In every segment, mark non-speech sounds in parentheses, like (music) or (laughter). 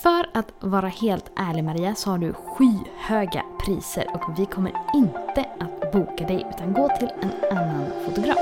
För att vara helt ärlig Maria så har du skyhöga priser och vi kommer inte att boka dig utan gå till en annan fotograf.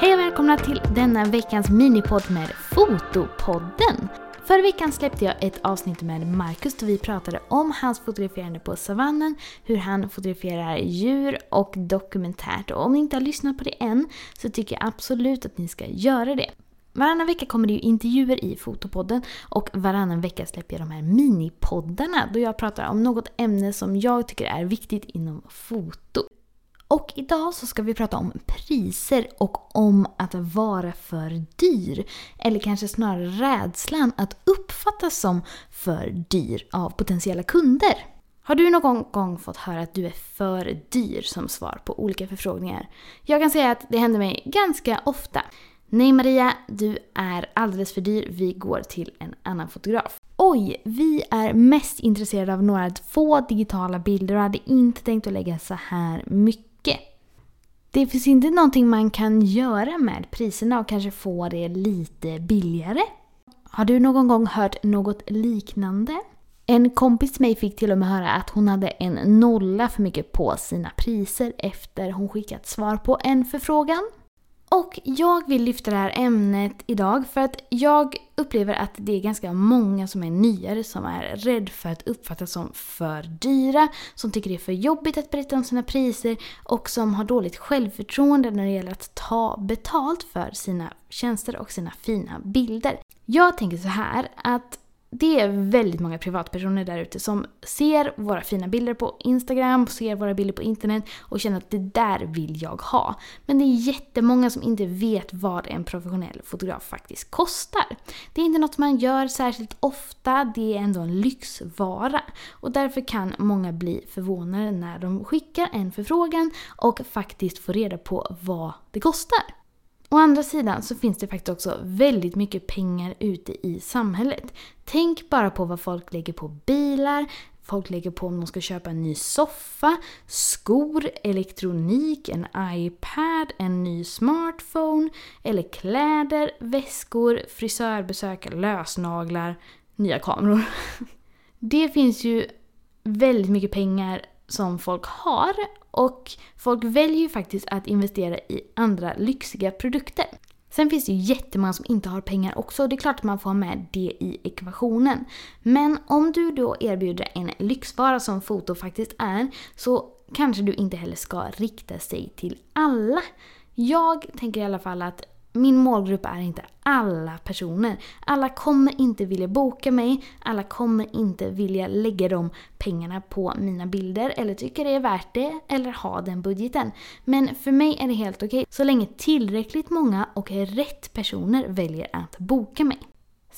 Hej och välkomna till denna veckans minipodd med Fotopodden. Förra veckan släppte jag ett avsnitt med Marcus då vi pratade om hans fotograferande på savannen, hur han fotograferar djur och dokumentärt. Och om ni inte har lyssnat på det än så tycker jag absolut att ni ska göra det. Varannan vecka kommer det ju intervjuer i Fotopodden och varannan vecka släpper jag de här minipoddarna då jag pratar om något ämne som jag tycker är viktigt inom foto. Och idag så ska vi prata om priser och om att vara för dyr. Eller kanske snarare rädslan att uppfattas som för dyr av potentiella kunder. Har du någon gång fått höra att du är för dyr som svar på olika förfrågningar? Jag kan säga att det händer mig ganska ofta. Nej Maria, du är alldeles för dyr. Vi går till en annan fotograf. Oj, vi är mest intresserade av några få digitala bilder och hade inte tänkt att lägga så här mycket det finns inte någonting man kan göra med priserna och kanske få det lite billigare. Har du någon gång hört något liknande? En kompis till mig fick till och med höra att hon hade en nolla för mycket på sina priser efter hon skickat svar på en förfrågan. Och jag vill lyfta det här ämnet idag för att jag upplever att det är ganska många som är nyare som är rädd för att uppfattas som för dyra, som tycker det är för jobbigt att berätta om sina priser och som har dåligt självförtroende när det gäller att ta betalt för sina tjänster och sina fina bilder. Jag tänker så här att det är väldigt många privatpersoner där ute som ser våra fina bilder på Instagram, ser våra bilder på internet och känner att det där vill jag ha. Men det är jättemånga som inte vet vad en professionell fotograf faktiskt kostar. Det är inte något man gör särskilt ofta, det är ändå en lyxvara. Och därför kan många bli förvånade när de skickar en förfrågan och faktiskt får reda på vad det kostar. Å andra sidan så finns det faktiskt också väldigt mycket pengar ute i samhället. Tänk bara på vad folk lägger på bilar, folk lägger på om de ska köpa en ny soffa, skor, elektronik, en iPad, en ny smartphone, eller kläder, väskor, frisörbesök, lösnaglar, nya kameror. (laughs) Det finns ju väldigt mycket pengar som folk har och folk väljer ju faktiskt att investera i andra lyxiga produkter. Sen finns det ju jättemånga som inte har pengar också och det är klart att man får ha med det i ekvationen. Men om du då erbjuder en lyxvara som foto faktiskt är så kanske du inte heller ska rikta sig till alla. Jag tänker i alla fall att min målgrupp är inte alla personer. Alla kommer inte vilja boka mig, alla kommer inte vilja lägga de pengarna på mina bilder eller tycker det är värt det eller ha den budgeten. Men för mig är det helt okej så länge tillräckligt många och rätt personer väljer att boka mig.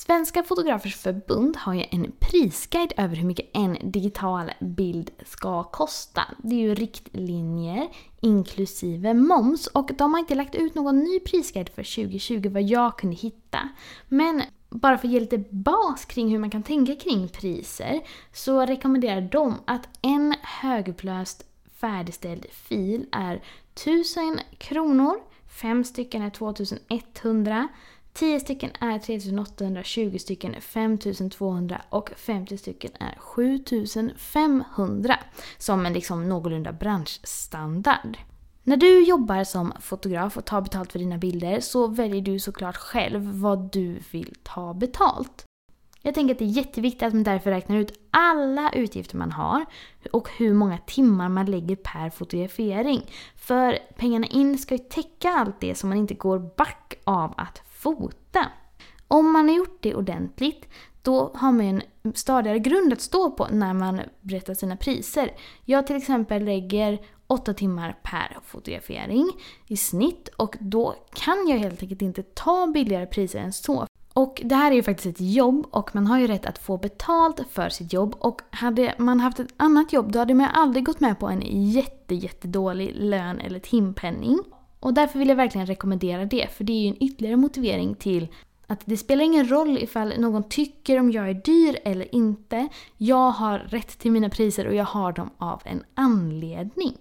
Svenska Fotografers Förbund har ju en prisguide över hur mycket en digital bild ska kosta. Det är ju riktlinjer inklusive moms och de har inte lagt ut någon ny prisguide för 2020 vad jag kunde hitta. Men bara för att ge lite bas kring hur man kan tänka kring priser så rekommenderar de att en högupplöst färdigställd fil är 1000 kronor, fem stycken är 2100 10 stycken är 3820 stycken 5200 och 50 stycken är 7500. Som en liksom någorlunda branschstandard. När du jobbar som fotograf och tar betalt för dina bilder så väljer du såklart själv vad du vill ta betalt. Jag tänker att det är jätteviktigt att man därför räknar ut alla utgifter man har och hur många timmar man lägger per fotografering. För pengarna in ska ju täcka allt det som man inte går back av att fota. Om man har gjort det ordentligt, då har man en stadigare grund att stå på när man berättar sina priser. Jag till exempel lägger 8 timmar per fotografering i snitt och då kan jag helt enkelt inte ta billigare priser än så. Och det här är ju faktiskt ett jobb och man har ju rätt att få betalt för sitt jobb. Och hade man haft ett annat jobb då hade man aldrig gått med på en jätte, jättedålig lön eller timpenning. Och därför vill jag verkligen rekommendera det, för det är ju en ytterligare motivering till att det spelar ingen roll ifall någon tycker om jag är dyr eller inte. Jag har rätt till mina priser och jag har dem av en anledning.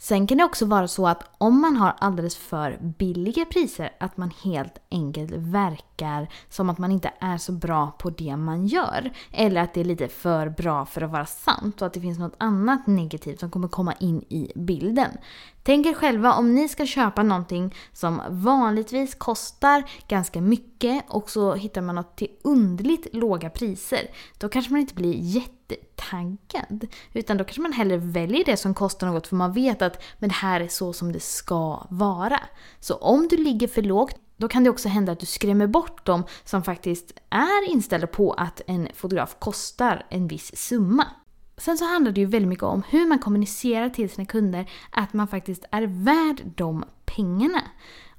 Sen kan det också vara så att om man har alldeles för billiga priser att man helt enkelt verkar som att man inte är så bra på det man gör. Eller att det är lite för bra för att vara sant och att det finns något annat negativt som kommer komma in i bilden. Tänk er själva om ni ska köpa någonting som vanligtvis kostar ganska mycket och så hittar man något till underligt låga priser. Då kanske man inte blir jättetaggad. Utan då kanske man hellre väljer det som kostar något för man vet att men det här är så som det ska vara. Så om du ligger för lågt då kan det också hända att du skrämmer bort dem som faktiskt är inställda på att en fotograf kostar en viss summa. Sen så handlar det ju väldigt mycket om hur man kommunicerar till sina kunder att man faktiskt är värd de pengarna.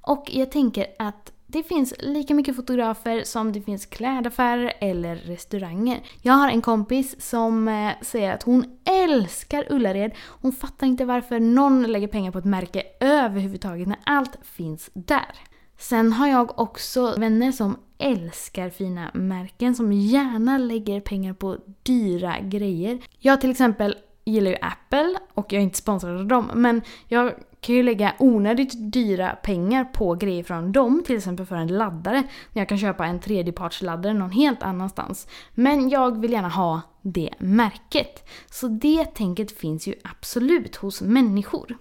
Och jag tänker att det finns lika mycket fotografer som det finns klädaffärer eller restauranger. Jag har en kompis som eh, säger att hon älskar Ullared. Hon fattar inte varför någon lägger pengar på ett märke överhuvudtaget när allt finns där. Sen har jag också vänner som älskar fina märken, som gärna lägger pengar på dyra grejer. Jag till exempel gillar ju Apple och jag är inte sponsrad av dem, men jag kan ju lägga onödigt dyra pengar på grejer från dem, till exempel för en laddare. När jag kan köpa en tredjepartsladdare någon helt annanstans. Men jag vill gärna ha det märket. Så det tänket finns ju absolut hos människor.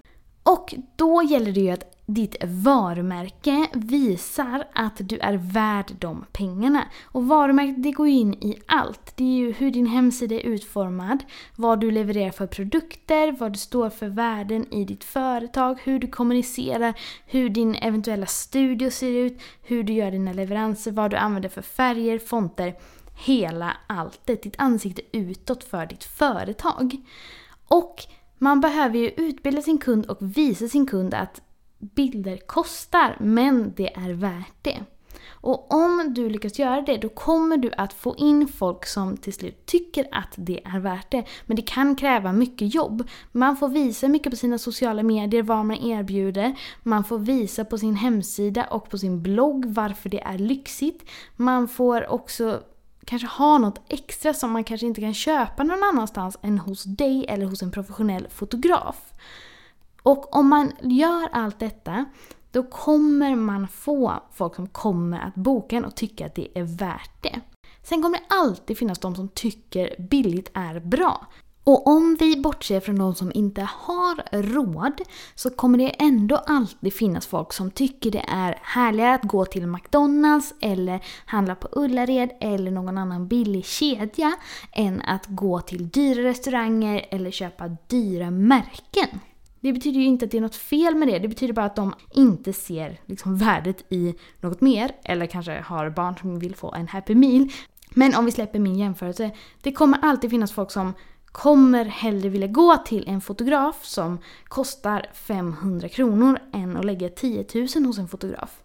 Och då gäller det ju att ditt varumärke visar att du är värd de pengarna. Och varumärket det går ju in i allt. Det är ju hur din hemsida är utformad, vad du levererar för produkter, vad du står för värden i ditt företag, hur du kommunicerar, hur din eventuella studio ser ut, hur du gör dina leveranser, vad du använder för färger, fonter. Hela alltet, ditt ansikte utåt för ditt företag. Och man behöver ju utbilda sin kund och visa sin kund att bilder kostar, men det är värt det. Och om du lyckas göra det, då kommer du att få in folk som till slut tycker att det är värt det. Men det kan kräva mycket jobb. Man får visa mycket på sina sociala medier vad man erbjuder. Man får visa på sin hemsida och på sin blogg varför det är lyxigt. Man får också kanske har något extra som man kanske inte kan köpa någon annanstans än hos dig eller hos en professionell fotograf. Och om man gör allt detta då kommer man få folk som kommer att boka en och tycka att det är värt det. Sen kommer det alltid finnas de som tycker billigt är bra. Och om vi bortser från de som inte har råd så kommer det ändå alltid finnas folk som tycker det är härligare att gå till McDonalds eller handla på Ullared eller någon annan billig kedja än att gå till dyra restauranger eller köpa dyra märken. Det betyder ju inte att det är något fel med det, det betyder bara att de inte ser liksom värdet i något mer eller kanske har barn som vill få en happy meal. Men om vi släpper min jämförelse, det kommer alltid finnas folk som kommer hellre vilja gå till en fotograf som kostar 500 kronor än att lägga 10 000 hos en fotograf.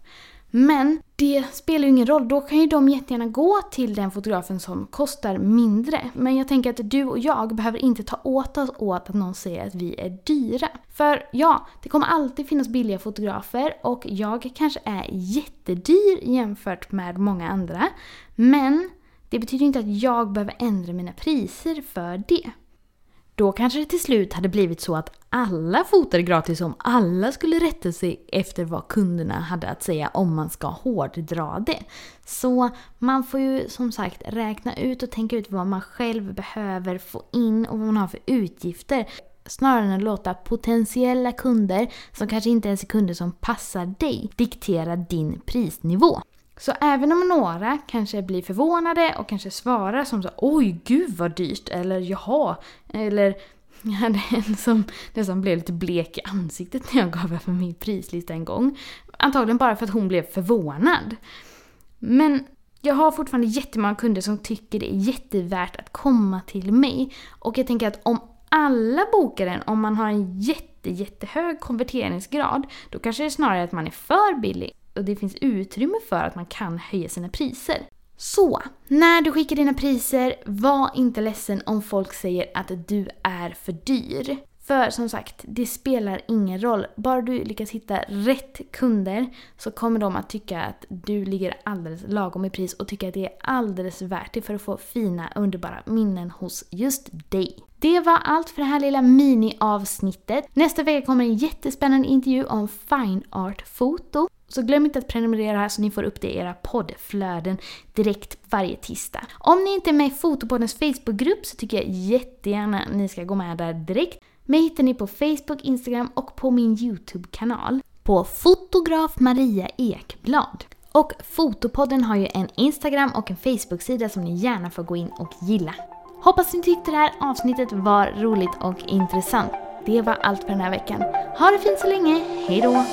Men det spelar ju ingen roll, då kan ju de jättegärna gå till den fotografen som kostar mindre. Men jag tänker att du och jag behöver inte ta åt oss åt att någon säger att vi är dyra. För ja, det kommer alltid finnas billiga fotografer och jag kanske är jättedyr jämfört med många andra. Men det betyder inte att jag behöver ändra mina priser för det. Då kanske det till slut hade blivit så att alla fotade gratis om alla skulle rätta sig efter vad kunderna hade att säga om man ska hårddra det. Så man får ju som sagt räkna ut och tänka ut vad man själv behöver få in och vad man har för utgifter. Snarare än att låta potentiella kunder, som kanske inte ens är kunder som passar dig, diktera din prisnivå. Så även om några kanske blir förvånade och kanske svarar som så oj gud vad dyrt eller jaha eller (laughs) jag hade en som nästan blev lite blek i ansiktet när jag gav över min prislista en gång. Antagligen bara för att hon blev förvånad. Men jag har fortfarande jättemånga kunder som tycker det är jättevärt att komma till mig. Och jag tänker att om alla bokar den, om man har en jätte, jättehög konverteringsgrad, då kanske det är snarare att man är för billig och det finns utrymme för att man kan höja sina priser. Så, när du skickar dina priser, var inte ledsen om folk säger att du är för dyr. För som sagt, det spelar ingen roll. Bara du lyckas hitta rätt kunder så kommer de att tycka att du ligger alldeles lagom i pris och tycka att det är alldeles värt det för att få fina, underbara minnen hos just dig. Det var allt för det här lilla mini-avsnittet. Nästa vecka kommer en jättespännande intervju om fine art-foto. Så glöm inte att prenumerera så ni får upp det i era poddflöden direkt varje tisdag. Om ni inte är med i Fotopoddens Facebookgrupp så tycker jag jättegärna att ni ska gå med där direkt. Mig hittar ni på Facebook, Instagram och på min YouTube-kanal. På fotograf Maria Ekblad. Och Fotopodden har ju en Instagram och en Facebook-sida som ni gärna får gå in och gilla. Hoppas ni tyckte det här avsnittet var roligt och intressant. Det var allt för den här veckan. Ha det fint så länge, hejdå!